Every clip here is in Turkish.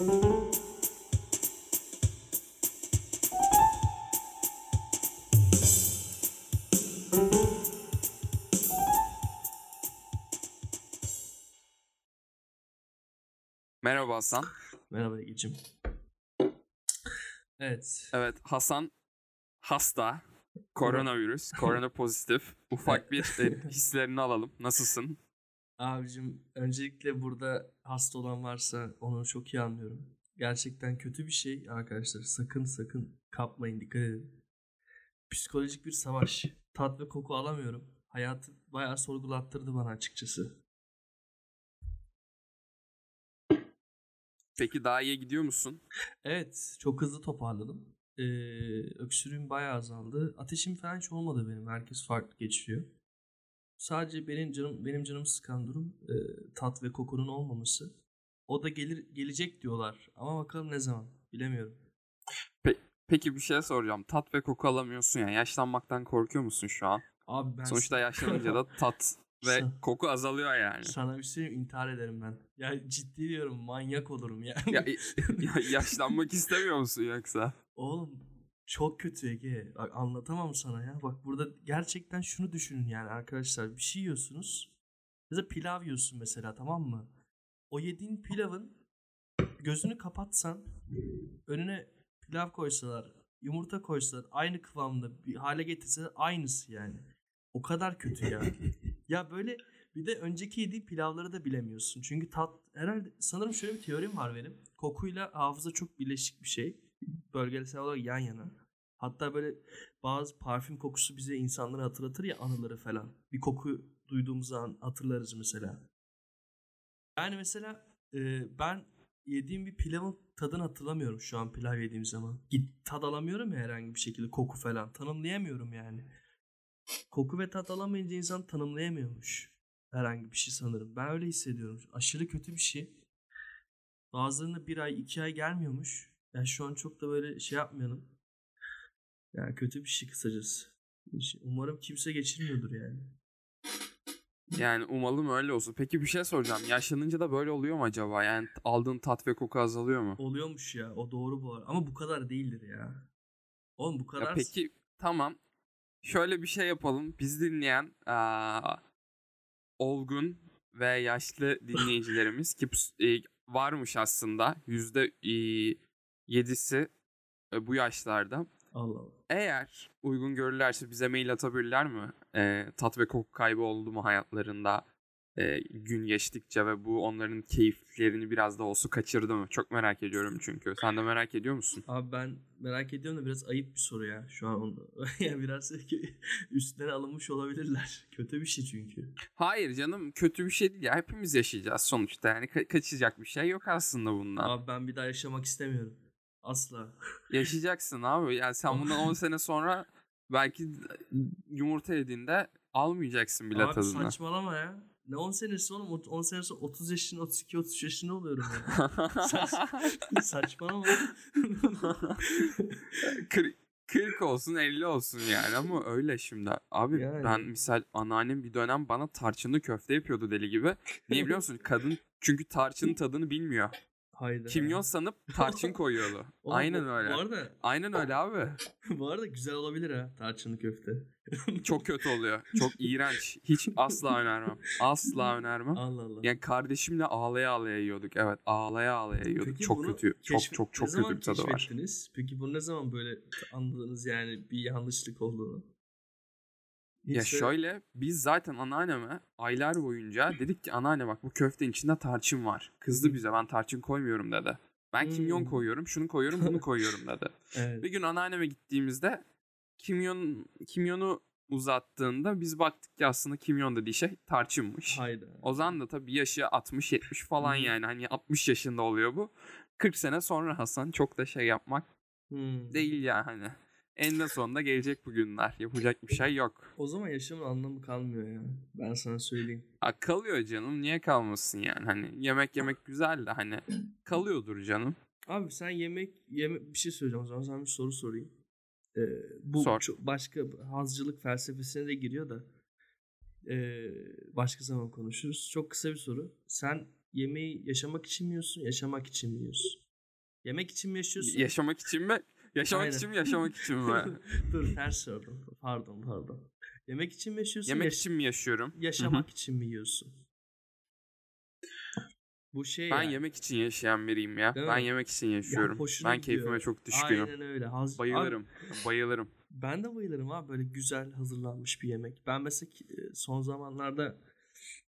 Merhaba Hasan. Merhaba Ege'cim. Evet. Evet Hasan hasta. Koronavirüs, korona pozitif. Ufak bir e, hislerini alalım. Nasılsın? Abicim öncelikle burada hasta olan varsa onu çok iyi anlıyorum. Gerçekten kötü bir şey arkadaşlar. Sakın sakın kapmayın dikkat edin. Psikolojik bir savaş. Tat ve koku alamıyorum. Hayatı bayağı sorgulattırdı bana açıkçası. Peki daha iyi gidiyor musun? Evet çok hızlı toparladım. Ee, öksürüğüm bayağı azaldı. Ateşim falan hiç olmadı benim. Herkes farklı geçiriyor. Sadece benim canım benim canım sıkan durum e, tat ve kokunun olmaması. O da gelir gelecek diyorlar. Ama bakalım ne zaman bilemiyorum. Peki bir şey soracağım. Tat ve koku alamıyorsun ya. Yaşlanmaktan korkuyor musun şu an? Abi ben Sonuçta yaşlanınca da tat ve koku azalıyor yani. sana bir şey intihar ederim ben. Ya ciddi diyorum manyak olurum ya. Ya, ya yaşlanmak istemiyor musun yoksa? Oğlum çok kötü Ege. Bak, anlatamam sana ya. Bak burada gerçekten şunu düşünün yani arkadaşlar. Bir şey yiyorsunuz. Mesela pilav yiyorsun mesela tamam mı? O yediğin pilavın gözünü kapatsan önüne pilav koysalar, yumurta koysalar aynı kıvamda bir hale getirseler aynısı yani. O kadar kötü ya. ya böyle bir de önceki yediğin pilavları da bilemiyorsun. Çünkü tat herhalde sanırım şöyle bir teorim var benim. Kokuyla hafıza çok birleşik bir şey bölgesel olarak yan yana. Hatta böyle bazı parfüm kokusu bize insanları hatırlatır ya anıları falan. Bir koku duyduğumuz zaman hatırlarız mesela. Yani mesela e, ben yediğim bir pilavın tadını hatırlamıyorum şu an pilav yediğim zaman. Git tad alamıyorum ya herhangi bir şekilde koku falan. Tanımlayamıyorum yani. Koku ve tat alamayınca insan tanımlayamıyormuş. Herhangi bir şey sanırım. Ben öyle hissediyorum. Aşırı kötü bir şey. Bazılarında bir ay iki ay gelmiyormuş. Yani şu an çok da böyle şey yapmayalım. Yani kötü bir şey kısacası. Umarım kimse geçirmiyordur yani. Yani umalım öyle olsun. Peki bir şey soracağım. Yaşlanınca da böyle oluyor mu acaba? Yani aldığın tat ve koku azalıyor mu? Oluyormuş ya o doğru bu arada. Ama bu kadar değildir ya. Oğlum bu kadar... Ya peki tamam. Şöyle bir şey yapalım. Biz dinleyen aa, olgun ve yaşlı dinleyicilerimiz ki e, varmış aslında yüzde e, yedisi e, bu yaşlarda. Allah Allah. Eğer uygun görürlerse bize mail atabilirler mi? E, tat ve koku kaybı oldu mu hayatlarında e, gün geçtikçe ve bu onların keyiflerini biraz da olsa kaçırdı mı? Çok merak ediyorum çünkü. Sen de merak ediyor musun? Abi ben merak ediyorum da biraz ayıp bir soru ya şu an. onu- yani biraz üstüne alınmış olabilirler. Kötü bir şey çünkü. Hayır canım kötü bir şey değil ya. Hepimiz yaşayacağız sonuçta. Yani ka- kaçacak bir şey yok aslında bundan. Abi ben bir daha yaşamak istemiyorum. Asla. Yaşayacaksın abi. Yani sen bundan 10 sene sonra belki yumurta yediğinde almayacaksın bile Abi tadını. saçmalama ya. Ne 10 senesi oğlum? 10 senesi sonra 30 yaşında, 32, 33 yaşında oluyorum ya. Saç- saçmalama. 40, 40 olsun 50 olsun yani ama öyle şimdi. Abi Yani. ben misal anneannem bir dönem bana tarçınlı köfte yapıyordu deli gibi. Niye biliyor musun? Kadın çünkü tarçının tadını bilmiyor. Hayda. Kimyon sanıp tarçın koyuyordu. Oğlum, Aynen bu- öyle. Bu arada, Aynen öyle abi. bu arada güzel olabilir ha tarçınlı köfte. Çok kötü oluyor. Çok iğrenç. Hiç asla önermem. Asla önermem. Allah Allah. Yani kardeşimle ağlaya ağlaya yiyorduk. Evet ağlaya ağlaya yiyorduk. Peki çok kötü. Çok keşfe- çok çok ne kötü bir tadı var. Peki bunu ne zaman böyle anladınız yani bir yanlışlık olduğunu? Ya böyle- şöyle biz zaten anneanneme aylar boyunca dedik ki anneanne bak bu köftenin içinde tarçın var. Kızdı bize ben tarçın koymuyorum dedi. Ben kimyon Hmm. koyuyorum, şunu koyuyorum, bunu koyuyorum dedi. Evet. Bir gün anneanneme gittiğimizde kimyon kimyonu uzattığında biz baktık ki aslında kimyon dediği şey tarçınmış. Hayda. Ozan da tabii yaşı 60-70 falan Hmm. yani hani 60 yaşında oluyor bu. 40 sene sonra Hasan çok da şey yapmak Hmm. değil ya hani. Eninde sonunda gelecek bu günler. Yapacak bir şey yok. O zaman yaşamın anlamı kalmıyor ya. Ben sana söyleyeyim. Ha, kalıyor canım. Niye kalmasın yani? Hani yemek yemek güzel de hani kalıyordur canım. Abi sen yemek yeme bir şey söyleyeceğim o zaman sana bir soru sorayım. Ee, bu Sor. çok başka hazcılık felsefesine de giriyor da ee, başka zaman konuşuruz. Çok kısa bir soru. Sen yemeği yaşamak için mi yiyorsun, yaşamak için mi yiyorsun? Yemek için mi yaşıyorsun? Yaşamak için mi? Yaşamak Aynen. için mi yaşamak için mi? Dur ters sordum. Pardon pardon. Yemek için mi yaşıyorsun? Yemek yaş- için mi yaşıyorum? Yaşamak için mi yiyorsun? Bu şey Ben yani. yemek için yaşayan biriyim ya. Değil ben mi? yemek için yaşıyorum. hoşuna ben keyfime gidiyor. çok düşkünüm. Aynen öyle. Haz- Bayılırım. Bayılırım. Abi, ben de bayılırım abi böyle güzel hazırlanmış bir yemek. Ben mesela e, son zamanlarda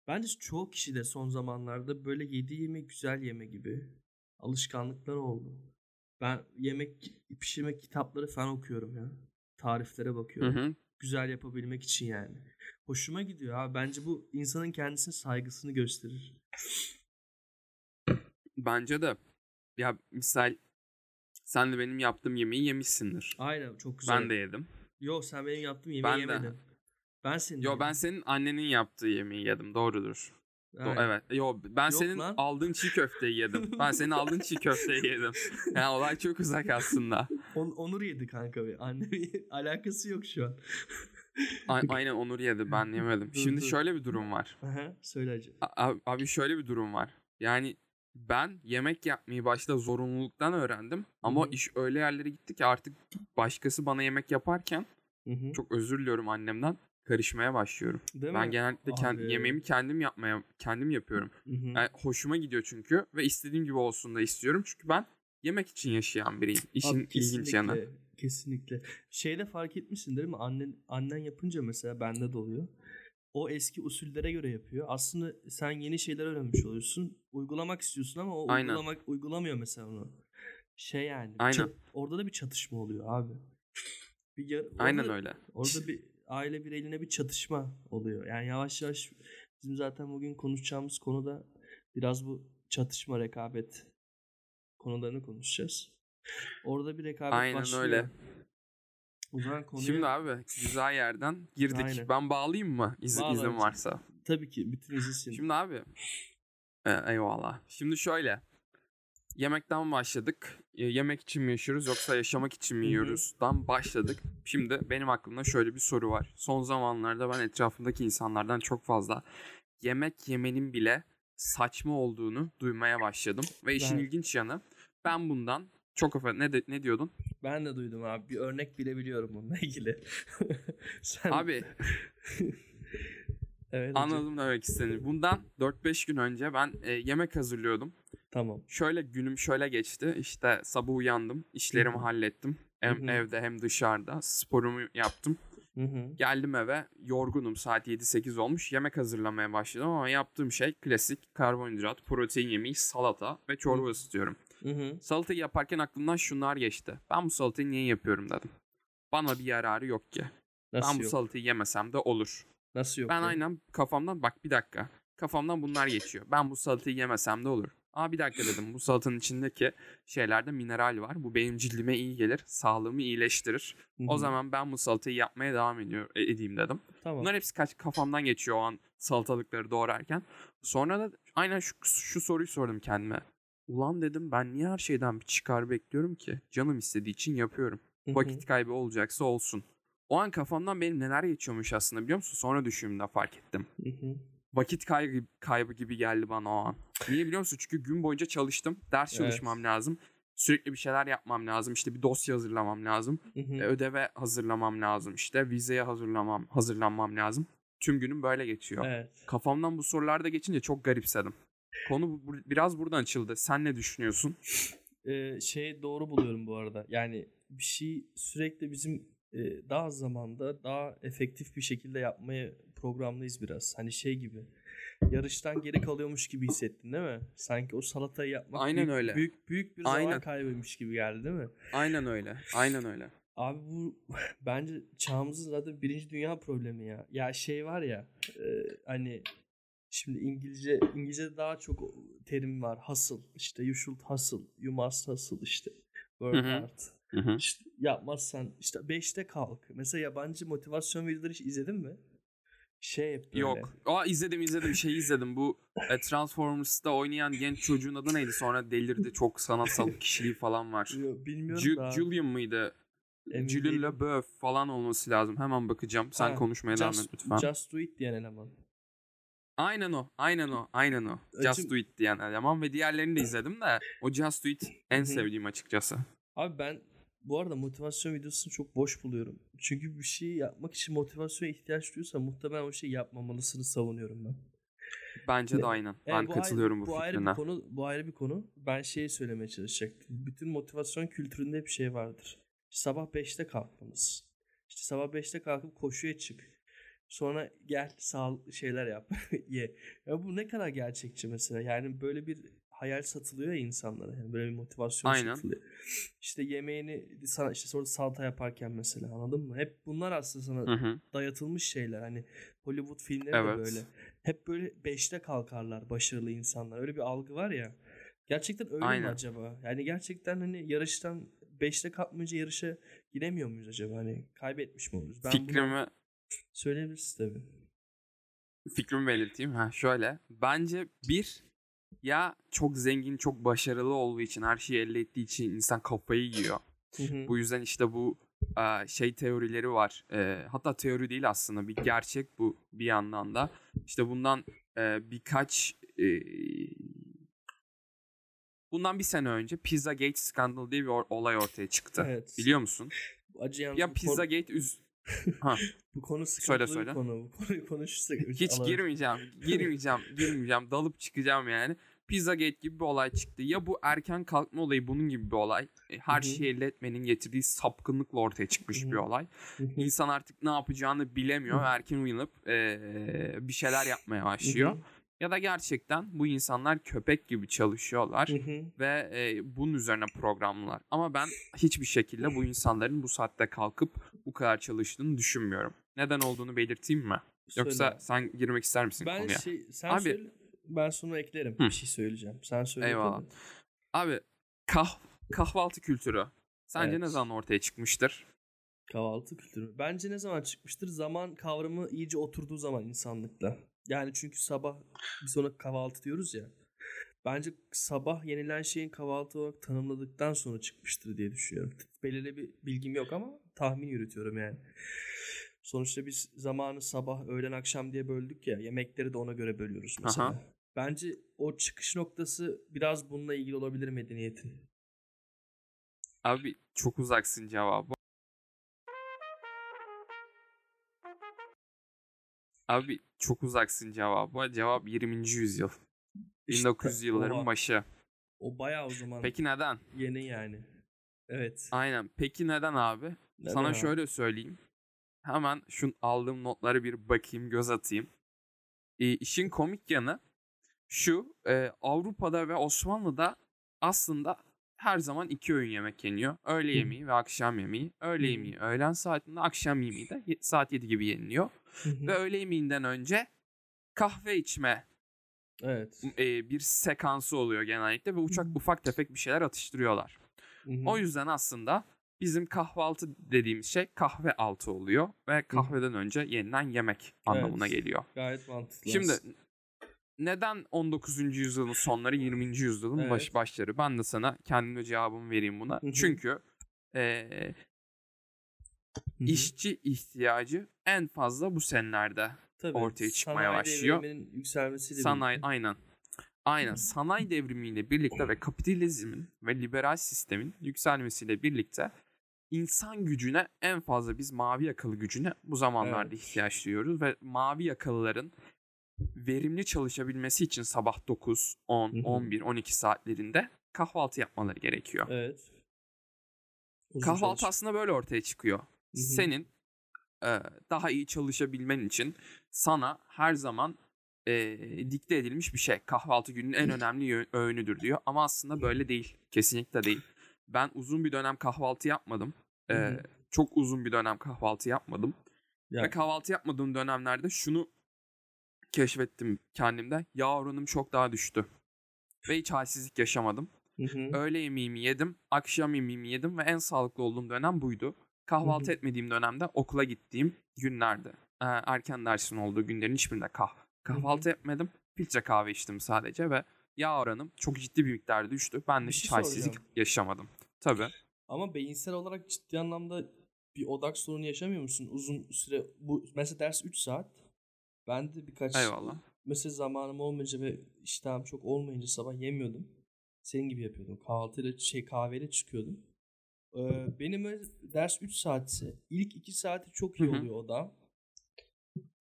bence çoğu kişi de son zamanlarda böyle yediği yemek güzel yeme gibi alışkanlıklar oldu. Ben yemek pişirme kitapları falan okuyorum ya. Tariflere Hı bakıyorum. hı. Güzel yapabilmek için yani. Hoşuma gidiyor abi. Bence bu insanın kendisine saygısını gösterir. Bence de. Ya misal sen de benim yaptığım yemeği yemişsindir. Aynen çok güzel. Ben de yedim. Yo sen benim yaptığım yemeği Ben de. yemedin. Ben senin Yo ben senin annenin yaptığı yemeği yedim. Doğrudur. Do- evet. Yo ben Yok senin lan. aldığın çiğ köfteyi yedim. ben senin aldığın çiğ köfteyi yedim. Yani olay çok uzak aslında. On- Onur yedi kanka be. Anne alakası yok şu an. A- aynen Onur yedi ben yemedim. Dur, Şimdi dur. şöyle bir durum var. Aha, söyle hacı. A- Abi, şöyle bir durum var. Yani ben yemek yapmayı başta zorunluluktan öğrendim. Ama hı. iş öyle yerlere gitti ki artık başkası bana yemek yaparken Hı hı. çok özür diliyorum annemden karışmaya başlıyorum. Değil ben mi? genellikle kend- Abi. yemeğimi kendim yapmaya kendim yapıyorum. Hı hı. Yani hoşuma gidiyor çünkü ve istediğim gibi olsun da istiyorum. Çünkü ben yemek için yaşayan biriyim. İşin Abi ilginç yanı. kesinlikle. Şeyde fark etmişsin değil mi? Annen annen yapınca mesela bende de oluyor. O eski usullere göre yapıyor. Aslında sen yeni şeyler öğrenmiş oluyorsun. Uygulamak istiyorsun ama o Aynen. uygulamak uygulamıyor mesela onu. Şey yani. Aynen. çat- orada da bir çatışma oluyor abi. Bir yar- Aynen orada- öyle. Orada bir aile bireyine bir çatışma oluyor. Yani yavaş yavaş bizim zaten bugün konuşacağımız konuda biraz bu çatışma, rekabet konularını konuşacağız. Orada bir rekabet Aynen başlıyor. öyle. O zaman konuya Şimdi abi güzel yerden girdik. Aynen. Ben bağlayayım mı İz, Bağla izin varsa? tabii ki bütün izinsin. Şimdi abi e, eyvallah. Şimdi şöyle yemekten başladık. E, yemek için mi yaşıyoruz yoksa yaşamak için mi Hı hı. yiyoruz? Dan başladık. Şimdi benim aklımda şöyle bir soru var. Son zamanlarda ben etrafımdaki insanlardan çok fazla yemek yemenin bile saçma olduğunu duymaya başladım. Ve işin Evet. ilginç yanı ben bundan çok affedersin ne, de- ne diyordun? Ben de duydum abi. Bir örnek bile biliyorum bununla ilgili. Sen... Abi evet, anladım ne demek istediğini. Bundan 4-5 gün önce ben e, yemek hazırlıyordum. Tamam. Şöyle günüm şöyle geçti. İşte sabah uyandım. işlerimi Hı hı. hallettim. Hem Hı hı. evde hem dışarıda. Sporumu yaptım. Hı hı. Geldim eve. Yorgunum. Saat 7-8 olmuş. Yemek hazırlamaya başladım ama yaptığım şey klasik karbonhidrat, protein yemeği, salata ve çorba Hı. ısıtıyorum. Hı hı. Salatayı yaparken aklımdan şunlar geçti. Ben bu salatayı niye yapıyorum dedim. Bana bir yararı yok ki. Nasıl ben bu yok? salatayı yemesem de olur. Nasıl yok? Ben ya? aynen kafamdan bak bir dakika. Kafamdan bunlar geçiyor. Ben bu salatayı yemesem de olur. Aa bir dakika dedim. Bu salatanın içindeki şeylerde mineral var. Bu benim cildime iyi gelir. Sağlığımı iyileştirir. Hı O zaman ben bu salatayı yapmaya devam ediyor, e- edeyim dedim. tamam. Bunlar hepsi kaç kafamdan geçiyor o an salatalıkları doğrarken. Sonra da aynen şu, şu soruyu sordum kendime. Ulan dedim ben niye her şeyden bir çıkar bekliyorum ki? Canım istediği için yapıyorum. Hı hı. Vakit kaybı olacaksa olsun. O an kafamdan benim neler geçiyormuş aslında biliyor musun? Sonra düşündüğümde fark ettim. Hı hı. Vakit kaybı, kaybı gibi geldi bana o an. Niye biliyor musun? Çünkü gün boyunca çalıştım. Ders Evet. çalışmam lazım. Sürekli bir şeyler yapmam lazım. İşte bir dosya hazırlamam lazım. Hı hı. E, Ödeve hazırlamam lazım. İşte vizeye hazırlamam, hazırlanmam lazım. Tüm günüm böyle geçiyor. Evet. Kafamdan bu sorular da geçince çok garipsedim. Konu bu- biraz buradan açıldı. Sen ne düşünüyorsun? Ee, şey doğru buluyorum bu arada. Yani bir şey sürekli bizim daha az zamanda daha efektif bir şekilde yapmaya programlıyız biraz. Hani şey gibi. Yarıştan geri kalıyormuş gibi hissettin değil mi? Sanki o salatayı yapmak Aynen büyük, öyle. büyük büyük bir zaman Aynen. kaybıymış gibi geldi değil mi? Aynen öyle. Aynen öyle. Abi bu bence çağımızın zaten birinci dünya problemi ya. Ya şey var ya e, hani şimdi İngilizce İngilizce'de daha çok terim var. Hustle işte you should hustle, you must hustle işte. Work hard. Hı hı. İşte yapmazsan işte 5'te kalk. Mesela yabancı motivasyon videoları hiç izledin mi? Şey hep böyle. Yok. Aa izledim izledim. Şey izledim. Bu e, Transformers'ta oynayan genç çocuğun adı neydi? Sonra delirdi. Çok sanatsal kişiliği falan var. Yo, Bilmiyorum Ju- da. Julian mıydı? emin Julian. LeBeouf falan olması lazım. Hemen bakacağım. Sen Ha, konuşmaya devam et Just, lütfen. Just Do It diyen eleman. Aynen o. Aynen o. Aynen o. Acım- Just Do It diyen eleman ve diğerlerini de izledim de o Just Do It en sevdiğim açıkçası. Abi ben bu arada motivasyon videosunu çok boş buluyorum. Çünkü bir şey yapmak için motivasyona ihtiyaç duyuyorsa muhtemelen o şeyi yapmamalısını savunuyorum ben. Bence Ne- de aynen. E, Ben bu katılıyorum ayrı, bu, ayrı fikrine. bir konu. Bu ayrı bir konu. Ben şeyi söylemeye çalışacaktım. Bütün motivasyon kültüründe bir şey vardır. Sabah 5'te kalkmamız. İşte sabah 5'te kalkıp koşuya çık. Sonra gel sağlıklı şeyler yap. Ye. Ya bu ne kadar gerçekçi mesela. Yani böyle bir hayal satılıyor ya insanlara. Yani böyle bir motivasyon Aynen. satılıyor. İşte yemeğini sana işte sonra salata yaparken mesela anladın mı? Hep bunlar aslında sana Hı hı. dayatılmış şeyler. Hani Hollywood filmleri de Evet. böyle. Hep böyle 5'te kalkarlar başarılı insanlar. Öyle bir algı var ya. Gerçekten öyle mi Aynen. acaba? Yani gerçekten hani yarıştan 5'te kalkmayınca yarışa giremiyor muyuz acaba? Hani kaybetmiş mi oluruz? Ben Fikrimi söyleyebiliriz tabii. fikrimi belirteyim. Ha şöyle. Bence bir ya çok zengin, çok başarılı olduğu için, her şeyi elde ettiği için insan kafayı yiyor. Bu yüzden işte bu şey teorileri var. Hatta teori değil aslında bir gerçek bu bir yandan da. İşte bundan birkaç bundan bir sene önce Pizzagate skandal diye bir olay ortaya çıktı. Evet. Biliyor musun? Acı yalnız Ya bu, konu, Pizzagate üz ha, bu konu Söyle, sıkıntılı bir söyle. konu. Bu konuyu konuşursak hiç alamayız. girmeyeceğim. Girmeyeceğim. girmeyeceğim. Dalıp çıkacağım yani. Pizzagate gibi bir olay çıktı. Ya bu erken kalkma olayı bunun gibi bir olay. E, Her Hı hı. şeyi etmenin getirdiği sapkınlıkla ortaya çıkmış Hı hı. bir olay. Hı hı. İnsan artık ne yapacağını bilemiyor Hı. ve erken uyanıp eee, bir şeyler yapmaya başlıyor. hı. Ya da gerçekten bu insanlar köpek gibi çalışıyorlar Hı hı. ve eee, bunun üzerine programlılar. Ama ben hiçbir şekilde bu insanların bu saatte kalkıp bu kadar çalıştığını düşünmüyorum. Neden olduğunu belirteyim mi? Yoksa Söyle. sen girmek ister misin ben konuya? şey sen Abi- söyle. Ben sonra eklerim. Hı. Bir şey söyleyeceğim. Sen söyle. Eyvallah. tabii. Abi kah kahvaltı kültürü sence Evet. ne zaman ortaya çıkmıştır? Kahvaltı kültürü. Bence ne zaman çıkmıştır? Zaman kavramı iyice oturduğu zaman insanlıkta. Yani çünkü sabah biz ona kahvaltı diyoruz ya. Bence sabah yenilen şeyin kahvaltı olarak tanımladıktan sonra çıkmıştır diye düşünüyorum. Belirli bir bilgim yok ama tahmin yürütüyorum yani. Sonuçta biz zamanı sabah, öğlen, akşam diye böldük ya. Yemekleri de ona göre bölüyoruz mesela. Aha. Bence o çıkış noktası biraz bununla ilgili olabilir medeniyetin. Abi çok uzaksın cevabı. Abi çok uzaksın cevabı. Cevap 20. yüzyıl. İşte, 1900 yılların oha. başı. O bayağı o zaman Peki neden? yeni yani. Evet. Aynen. Peki neden abi? Neden Sana abi? şöyle söyleyeyim. Hemen şu aldığım notlara bir bakayım, göz atayım. E, işin komik yanı şu. e, Avrupa'da ve Osmanlı'da aslında her zaman iki öğün yemek yeniyor. Öğle yemeği ve akşam yemeği. Öğle yemeği öğlen saatinde, akşam yemeği de saat 7 gibi yeniliyor. Ve öğle yemeğinden önce kahve içme Evet. e, bir sekansı oluyor genellikle ve uçak ufak tefek bir şeyler atıştırıyorlar. Hı hı. O yüzden aslında bizim kahvaltı dediğimiz şey kahve altı oluyor ve kahveden önce yenilen yemek anlamına Evet. geliyor. Gayet mantıklı. Şimdi neden 19. yüzyılın sonları 20. yüzyılın baş Evet. başları? Ben de sana kendime cevabımı vereyim buna. Hı hı. Çünkü eee, Hı hı. işçi ihtiyacı en fazla bu senelerde Tabii, ortaya çıkmaya sanayi başlıyor. devriminin yükselmesiyle Sanayi birlikte. aynen. Aynen. Sanayi devrimiyle birlikte ve kapitalizmin ve liberal sistemin yükselmesiyle birlikte insan gücüne en fazla biz mavi yakalı gücüne bu zamanlarda Evet. ihtiyaç duyuyoruz ve mavi yakalıların verimli çalışabilmesi için sabah 9, 10, Hı hı. 11, 12 saatlerinde kahvaltı yapmaları gerekiyor. Evet. Uzun Kahvaltı çalış- aslında böyle ortaya çıkıyor. hı. Senin e, daha iyi çalışabilmen için sana her zaman e, dikte edilmiş bir şey. Kahvaltı günün en önemli öğünüdür diyor. Ama aslında böyle değil. Kesinlikle değil. Ben uzun bir dönem kahvaltı yapmadım. E, çok uzun bir dönem kahvaltı yapmadım. Ya, Ve kahvaltı yapmadığım dönemlerde şunu keşfettim kendimde. Yağ oranım çok daha düştü. Ve hiç halsizlik yaşamadım. hı hı. Öğle yemeğimi yedim, akşam yemeğimi yedim ve en sağlıklı olduğum dönem buydu. Kahvaltı Hı hı. etmediğim dönemde okula gittiğim günlerde. Erken dersin olduğu günlerin hiçbirinde kah kahvaltı etmedim. Filtre kahve içtim sadece ve yağ oranım çok ciddi bir miktarda düştü. Ben de Bir şey halsizlik soracağım. yaşamadım. Tabii. Ama beyinsel olarak ciddi anlamda bir odak sorunu yaşamıyor musun? Uzun süre bu mesela ders 3 saat. Ben de birkaç Eyvallah. mesela zamanım olmayınca ve iştahım çok olmayınca sabah yemiyordum. Senin gibi yapıyordum. Kahvaltıyla şey kahveyle çıkıyordum. Ee, benim öyle ders 3 saatse ilk 2 saati çok iyi Hı hı. oluyor o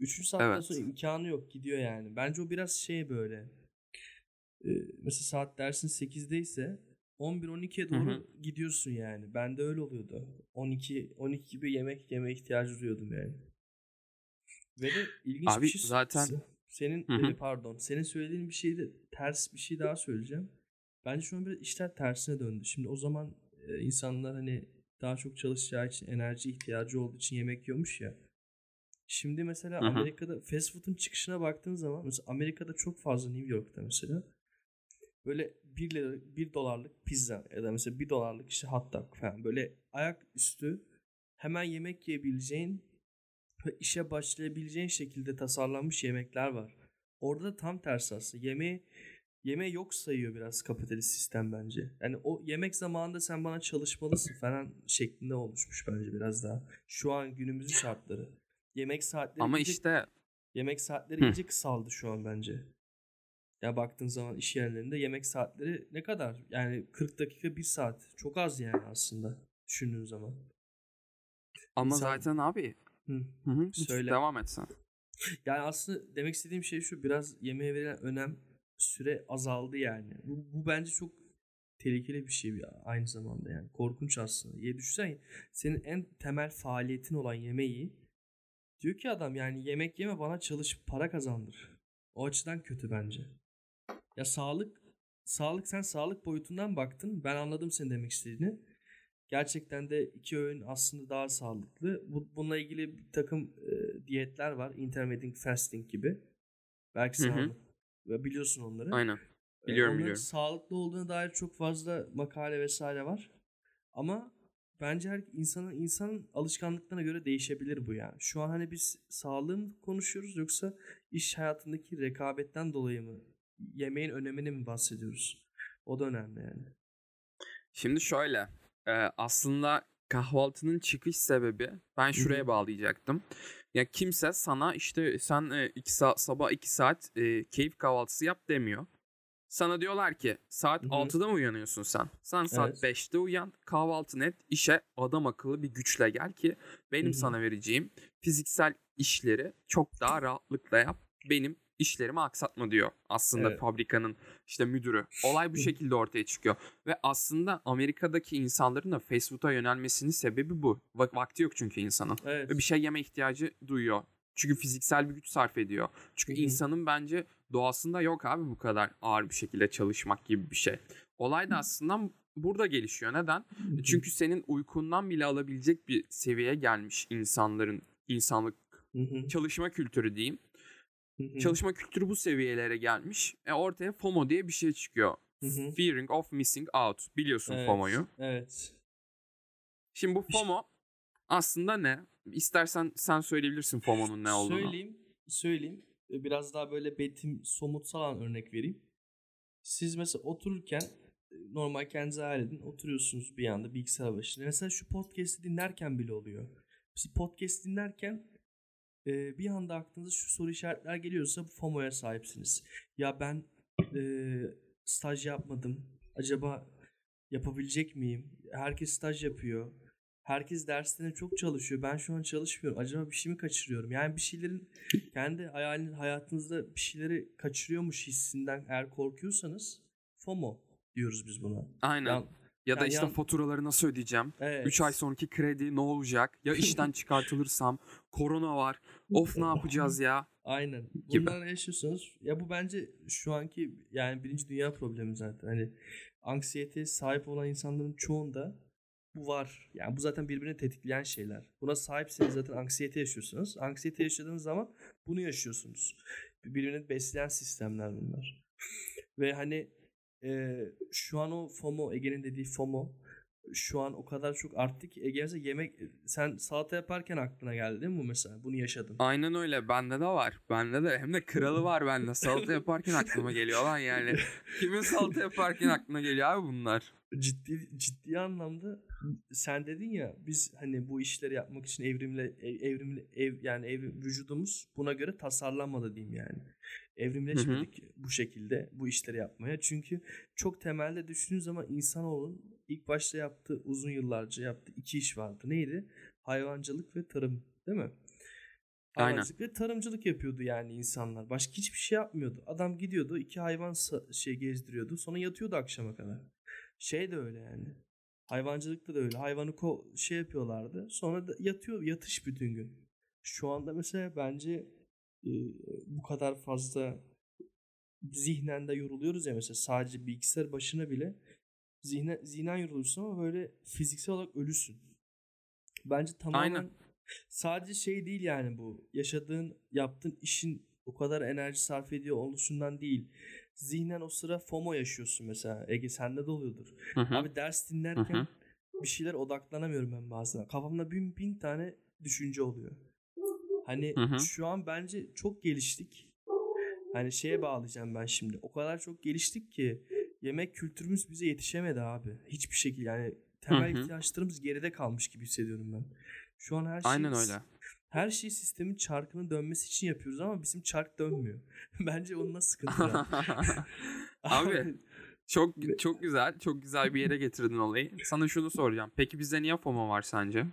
3. saatten Evet. sonra imkanı yok gidiyor yani. Bence o biraz şey böyle. Mesela saat dersin 8'de ise 11-12'ye Hı doğru hı. gidiyorsun yani. Bende öyle oluyordu. 12 12 gibi yemek yemeye ihtiyacı duyuyordum yani. Ve de ilginç Abi bir şey zaten- se- senin Hı hı. e, pardon senin söylediğin bir şeyde ters bir şey daha söyleyeceğim. Bence şu an biraz işler tersine döndü. Şimdi o zaman insanlar hani daha çok çalışacağı için enerji ihtiyacı olduğu için yemek yiyormuş ya. Şimdi mesela hı. Amerika'da fast food'un çıkışına baktığın zaman mesela Amerika'da çok fazla New York'ta mesela böyle 1 lira 1 dolarlık pizza ya da mesela 1 dolarlık işte hot dog falan böyle ayak üstü hemen yemek yiyebileceğin ve işe başlayabileceğin şekilde tasarlanmış yemekler var. Orada da tam tersi aslında. Yemeği yemeği yok sayıyor biraz kapitalist sistem bence. Yani o yemek zamanında sen bana çalışmalısın falan şeklinde oluşmuş bence biraz daha. Şu an günümüzün şartları. Yemek saatleri Ama iyice, işte yemek saatleri Hı. iyice kısaldı şu an bence. Ya baktığın zaman iş yerlerinde yemek saatleri ne kadar? Yani 40 dakika 1 saat. Çok az yani aslında düşündüğün zaman. ama İnsan- zaten abi Hı. Hı hı. Söyle. Devam et sen. Yani aslında demek istediğim şey şu biraz yemeğe verilen önem süre azaldı yani. Bu, bu bence çok tehlikeli bir şey aynı zamanda yani. Korkunç aslında. Ya düşünsene senin en temel faaliyetin olan yemeği diyor ki adam yani yemek yeme bana çalış para kazandır. O açıdan kötü bence. Ya sağlık sağlık sen sağlık boyutundan baktın. Ben anladım senin demek istediğini. Gerçekten de iki öğün aslında daha sağlıklı. Bu, bununla ilgili bir takım e, diyetler var. Intermittent fasting gibi. Belki sen biliyorsun onları. Aynen. E, Biliyorum, onların biliyorum. sağlıklı olduğuna dair çok fazla makale vesaire var. Ama bence her insanın insanın alışkanlıklarına göre değişebilir bu yani. Şu an hani biz sağlığı mı konuşuyoruz yoksa iş hayatındaki rekabetten dolayı mı yemeğin önemini mi bahsediyoruz? O da önemli yani. Şimdi şöyle. e, aslında kahvaltının çıkış sebebi ben şuraya bağlayacaktım. Ya kimse sana işte sen e, iki saat, sabah 2 saat keyif kahvaltısı yap demiyor. Sana diyorlar ki saat Hı hı. 6'da mı uyanıyorsun sen? Sen saat Evet. 5'te uyan, kahvaltını et, işe adam akıllı bir güçle gel ki benim Hı hı. sana vereceğim fiziksel işleri çok daha rahatlıkla yap. Benim işlerimi aksatma diyor aslında Evet. fabrikanın işte müdürü. Olay bu şekilde ortaya çıkıyor. Ve aslında Amerika'daki insanların da fast food'a yönelmesinin sebebi bu. Vak- vakti yok çünkü insanın. Evet. Ve bir şey yeme ihtiyacı duyuyor. Çünkü fiziksel bir güç sarf ediyor. Çünkü Hı hı. insanın bence doğasında yok abi bu kadar ağır bir şekilde çalışmak gibi bir şey. Olay da aslında burada gelişiyor. Neden? Çünkü senin uykundan bile alabilecek bir seviyeye gelmiş insanların insanlık çalışma kültürü diyeyim. Çalışma kültürü bu seviyelere gelmiş. E ortaya FOMO diye bir şey çıkıyor. Fearing of missing out. Biliyorsun Evet, FOMO'yu. Evet. Şimdi bu FOMO aslında ne? İstersen sen söyleyebilirsin FOMO'nun ne olduğunu. Söyleyeyim, söyleyeyim. Biraz daha böyle betim somutsal an örnek vereyim. Siz mesela otururken e, normal kendinize hayal edin. Oturuyorsunuz bir anda bilgisayar başında. Mesela şu podcast'i dinlerken bile oluyor. Siz podcast dinlerken e, bir anda aklınıza şu soru işaretler geliyorsa bu FOMO'ya sahipsiniz. Ya ben e, staj yapmadım. Acaba yapabilecek miyim? Herkes staj yapıyor. Herkes derslerine çok çalışıyor. Ben şu an çalışmıyorum. Acaba bir şey mi kaçırıyorum? Yani bir şeylerin kendi hayalin hayatınızda bir şeyleri kaçırıyormuş hissinden eğer korkuyorsanız FOMO diyoruz biz buna. Aynen. Ya- ya da yani işte yan- faturaları nasıl ödeyeceğim? evet. 3 ay sonraki kredi ne olacak? Ya işten çıkartılırsam? Korona var. Of ne yapacağız ya? Aynen. gibi. Bunları yaşıyorsanız ya bu bence şu anki yani birinci dünya problemi zaten. Hani anksiyeteye sahip olan insanların çoğunda bu var. Yani bu zaten birbirini tetikleyen şeyler. Buna sahipseniz zaten anksiyete yaşıyorsunuz. Anksiyete yaşadığınız zaman bunu yaşıyorsunuz. Birbirini besleyen sistemler bunlar. Ve hani e, şu an o FOMO, Ege'nin dediği FOMO şu an o kadar çok arttı ki Ege mesela yemek sen salata yaparken aklına geldi değil mi bu mesela? Bunu yaşadın. Aynen öyle. Bende de var. Bende de hem de kralı var bende. Salata yaparken aklıma geliyor lan yani. Kimin salata yaparken aklına geliyor abi bunlar? ciddi ciddi anlamda sen dedin ya biz hani bu işleri yapmak için evrimle ev- evrimle ev yani ev, vücudumuz buna göre tasarlanmadı diyeyim yani. Evrimleşmedik bu şekilde bu işleri yapmaya. Çünkü çok temelde düşündüğün zaman insanoğlunun ilk başta yaptığı uzun yıllarca yaptığı iki iş vardı. Neydi? Hayvancılık ve tarım değil mi? Aynen. Hayvancılık ve tarımcılık yapıyordu yani insanlar. Başka hiçbir şey yapmıyordu. Adam gidiyordu iki hayvan şey gezdiriyordu. Sonra yatıyordu akşama kadar. Şey de öyle yani. Hayvancılıkta da öyle. Hayvanı ko- şey yapıyorlardı. Sonra da yatıyor yatış bütün gün. Şu anda mesela bence e, bu kadar fazla zihnen de yoruluyoruz ya mesela sadece bilgisayar başına bile zihne, zihnen yorulursun ama böyle fiziksel olarak ölüsün. Bence tamamen Aynen. sadece şey değil yani bu. Yaşadığın, yaptığın işin o kadar enerji sarf ediyor oluşundan değil. Zihnen o sıra FOMO yaşıyorsun mesela. Ege sende de oluyordur. Hı hı. Abi ders dinlerken bir şeyler odaklanamıyorum ben bazen. Kafamda bin bin tane düşünce oluyor. Hani Hı hı. şu an bence çok geliştik. Hani şeye bağlayacağım ben şimdi. O kadar çok geliştik ki yemek kültürümüz bize yetişemedi abi. Hiçbir şekilde yani temel Hı hı. ihtiyaçlarımız geride kalmış gibi hissediyorum ben. Şu an her şey Aynen öyle. Her şey sistemin çarkının dönmesi için yapıyoruz ama bizim çark dönmüyor. Bence onunla sıkıntı var. Abi çok çok güzel, çok güzel bir yere getirdin olayı. Sana şunu soracağım. Peki bizde niye FOMO var sence?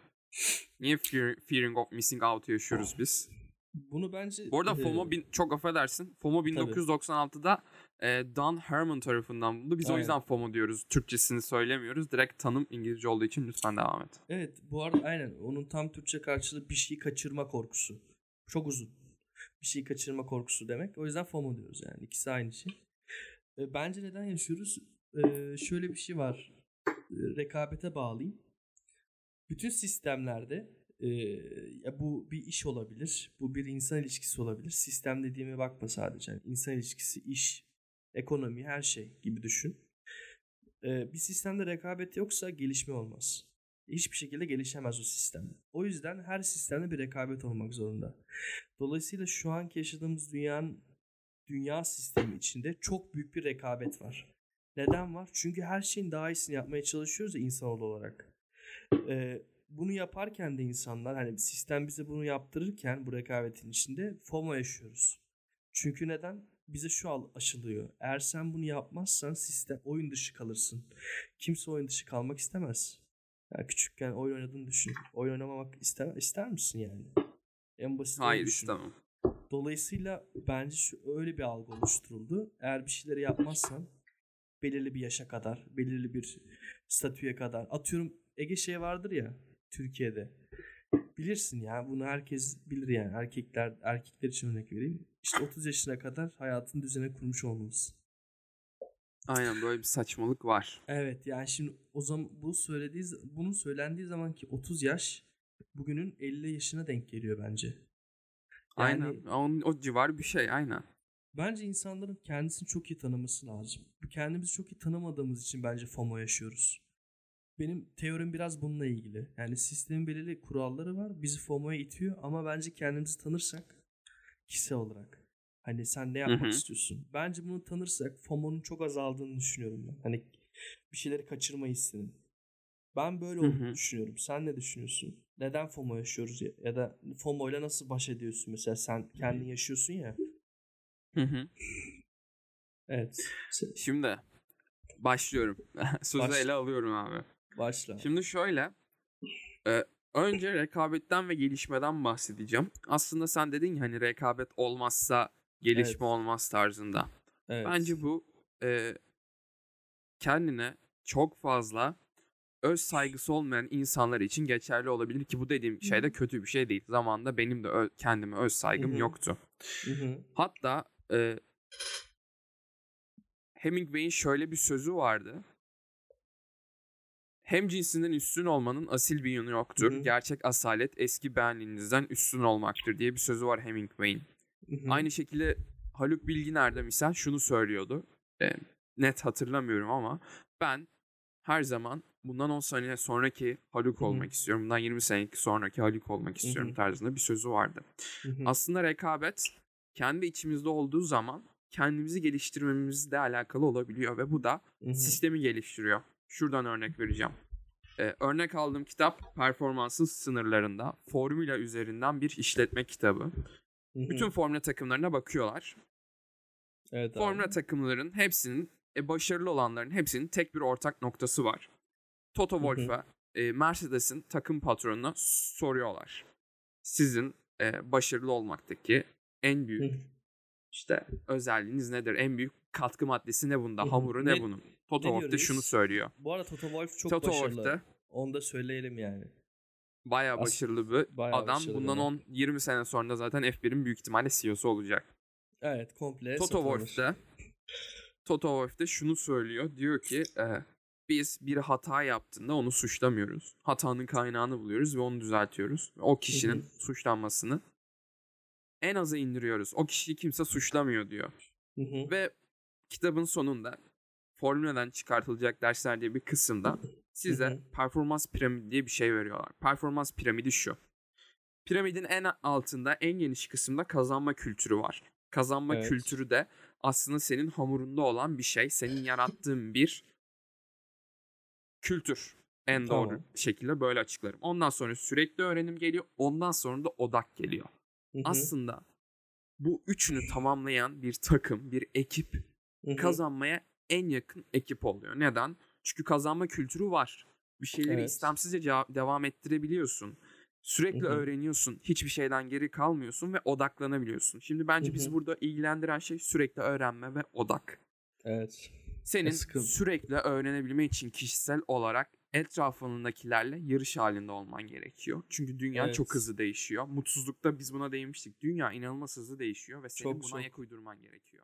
Niye fear, fearing of missing out yaşıyoruz biz? bunu bence Bu arada FOMO bin, çok affedersin. FOMO 1996'da e, Don Herman tarafından bulundu. Biz o Aynen. yüzden FOMO diyoruz. Türkçesini söylemiyoruz. Direkt tanım İngilizce olduğu için lütfen devam et. Evet bu arada aynen onun tam Türkçe karşılığı bir şeyi kaçırma korkusu. Çok uzun. Bir şeyi kaçırma korkusu demek. O yüzden FOMO diyoruz yani. İkisi aynı şey. E, bence neden yaşıyoruz? E, şöyle bir şey var. E, rekabete bağlayayım. Bütün sistemlerde e, ya bu bir iş olabilir. Bu bir insan ilişkisi olabilir. Sistem dediğime bakma sadece. Yani insan ilişkisi, iş, ekonomi, her şey gibi düşün. E, bir sistemde rekabet yoksa gelişme olmaz hiçbir şekilde gelişemez o sistem. O yüzden her sistemde bir rekabet olmak zorunda. Dolayısıyla şu anki yaşadığımız dünyanın dünya sistemi içinde çok büyük bir rekabet var. Neden var? Çünkü her şeyin daha iyisini yapmaya çalışıyoruz ya insanoğlu olarak. Ee, bunu yaparken de insanlar hani sistem bize bunu yaptırırken bu rekabetin içinde FOMO yaşıyoruz. Çünkü neden? Bize şu al- aşılıyor. Eğer sen bunu yapmazsan sistem oyun dışı kalırsın. Kimse oyun dışı kalmak istemez. Ya küçükken oyun oynadığını düşün. Oyun oynamamak ister, ister misin yani? En basit Hayır düşün. istemem. Dolayısıyla bence şu öyle bir algı oluşturuldu. Eğer bir şeyleri yapmazsan belirli bir yaşa kadar, belirli bir statüye kadar. Atıyorum Ege şey vardır ya Türkiye'de. Bilirsin ya bunu herkes bilir yani erkekler erkekler için örnek vereyim. İşte 30 yaşına kadar hayatın düzene kurmuş olmalısın. Aynen böyle bir saçmalık var. Evet yani şimdi o zaman bu söylediği bunun söylendiği zaman ki 30 yaş bugünün 50 yaşına denk geliyor bence. Yani Aynen. O, o civar bir şey aynen. bence insanların kendisini çok iyi tanıması lazım. Kendimizi çok iyi tanımadığımız için bence FOMO yaşıyoruz. Benim teorim biraz bununla ilgili. Yani sistemin belirli kuralları var. Bizi FOMO'ya itiyor ama bence kendimizi tanırsak kişisel olarak hani sen ne yapmak hı. istiyorsun? Bence bunu tanırsak FOMO'nun çok azaldığını düşünüyorum ben. Hani bir şeyleri kaçırma hissinin. Ben böyle olduğunu hı. düşünüyorum. Sen ne düşünüyorsun? Neden FOMO yaşıyoruz ya? Ya da FOMO ile nasıl baş ediyorsun? Mesela sen kendin yaşıyorsun ya. Evet. Şimdi başlıyorum. Sözü Başla. ele alıyorum abi. Başla. Şimdi şöyle. e, önce rekabetten ve gelişmeden bahsedeceğim. Aslında sen dedin ya hani rekabet olmazsa gelişme Evet. olmaz tarzında. Evet. Bence bu e, kendine çok fazla öz saygısı olmayan insanlar için geçerli olabilir ki bu dediğim şey de kötü bir şey değil. Zamanında benim de ö- kendime öz saygım Hı hı. yoktu. Hı hı. Hatta e, Hemingway'in şöyle bir sözü vardı. Hem cinsinden üstün olmanın asil bir yönü yoktur. Hı hı. Gerçek asalet eski benliğinizden üstün olmaktır diye bir sözü var Hemingway'in. Hı hı. Aynı şekilde Haluk Bilginer de misal şunu söylüyordu. E, net hatırlamıyorum ama ben her zaman bundan 10 sene sonraki Haluk Hı hı. olmak istiyorum. Bundan 20 seneki sonraki Haluk olmak istiyorum hı. tarzında bir sözü vardı. Hı hı. Aslında rekabet kendi içimizde olduğu zaman kendimizi geliştirmemizle alakalı olabiliyor ve bu da Hı hı. sistemi geliştiriyor. Şuradan örnek vereceğim. Ee, örnek aldığım kitap Performansın Sınırlarında formüla üzerinden bir işletme kitabı. Bütün formüle takımlarına bakıyorlar. Evet Formula abi. takımların hepsinin e, başarılı olanların hepsinin tek bir ortak noktası var. Toto. Wolff'a e, Mercedes'in takım patronuna soruyorlar. Sizin e, başarılı olmaktaki en büyük işte özelliğiniz nedir? En büyük katkı maddesi ne bunda? Hamuru ne, Ne- bunun? Toto Wolff da şunu söylüyor. Bu arada Toto Wolff çok Toto başarılı. Wolff da Onu da söyleyelim yani. bayağı As- başarılı bir bayağı adam. başarılı Bundan adam. 10-20 sene sonra zaten F1'in büyük ihtimalle CEO'su olacak. Evet komple Toto. Wolff de Toto Wolff de şunu söylüyor. Diyor ki e, biz bir hata yaptığında onu suçlamıyoruz. Hatanın kaynağını buluyoruz ve onu düzeltiyoruz. O kişinin hı. suçlanmasını en aza indiriyoruz. O kişiyi kimse suçlamıyor diyor. Hı hı. Ve kitabın sonunda formülden çıkartılacak dersler diye bir kısımda size performans piramidi diye bir şey veriyorlar. Performans piramidi şu. Piramidin en altında en geniş kısımda kazanma kültürü var. Kazanma Evet. kültürü de aslında senin hamurunda olan bir şey. Senin yarattığın bir kültür. En doğru Tamam. şekilde böyle açıklarım. Ondan sonra sürekli öğrenim geliyor. Ondan sonra da odak geliyor. Hı hı. Aslında bu üçünü tamamlayan bir takım, bir ekip Hı hı. kazanmaya en yakın ekip oluyor. Neden? Çünkü kazanma kültürü var. Bir şeyleri Evet. istemsizce ceva- devam ettirebiliyorsun. Sürekli Hı hı. öğreniyorsun. Hiçbir şeyden geri kalmıyorsun ve odaklanabiliyorsun. Şimdi bence Hı bizi burada ilgilendiren şey sürekli öğrenme ve odak. Evet. Senin sürekli öğrenebilme için kişisel olarak etrafındakilerle yarış halinde olman gerekiyor. Çünkü dünya çok Evet. hızlı değişiyor. Mutsuzlukta biz buna değinmiştik. Dünya inanılmaz hızlı değişiyor ve senin Çok, buna çok. ayak uydurman gerekiyor.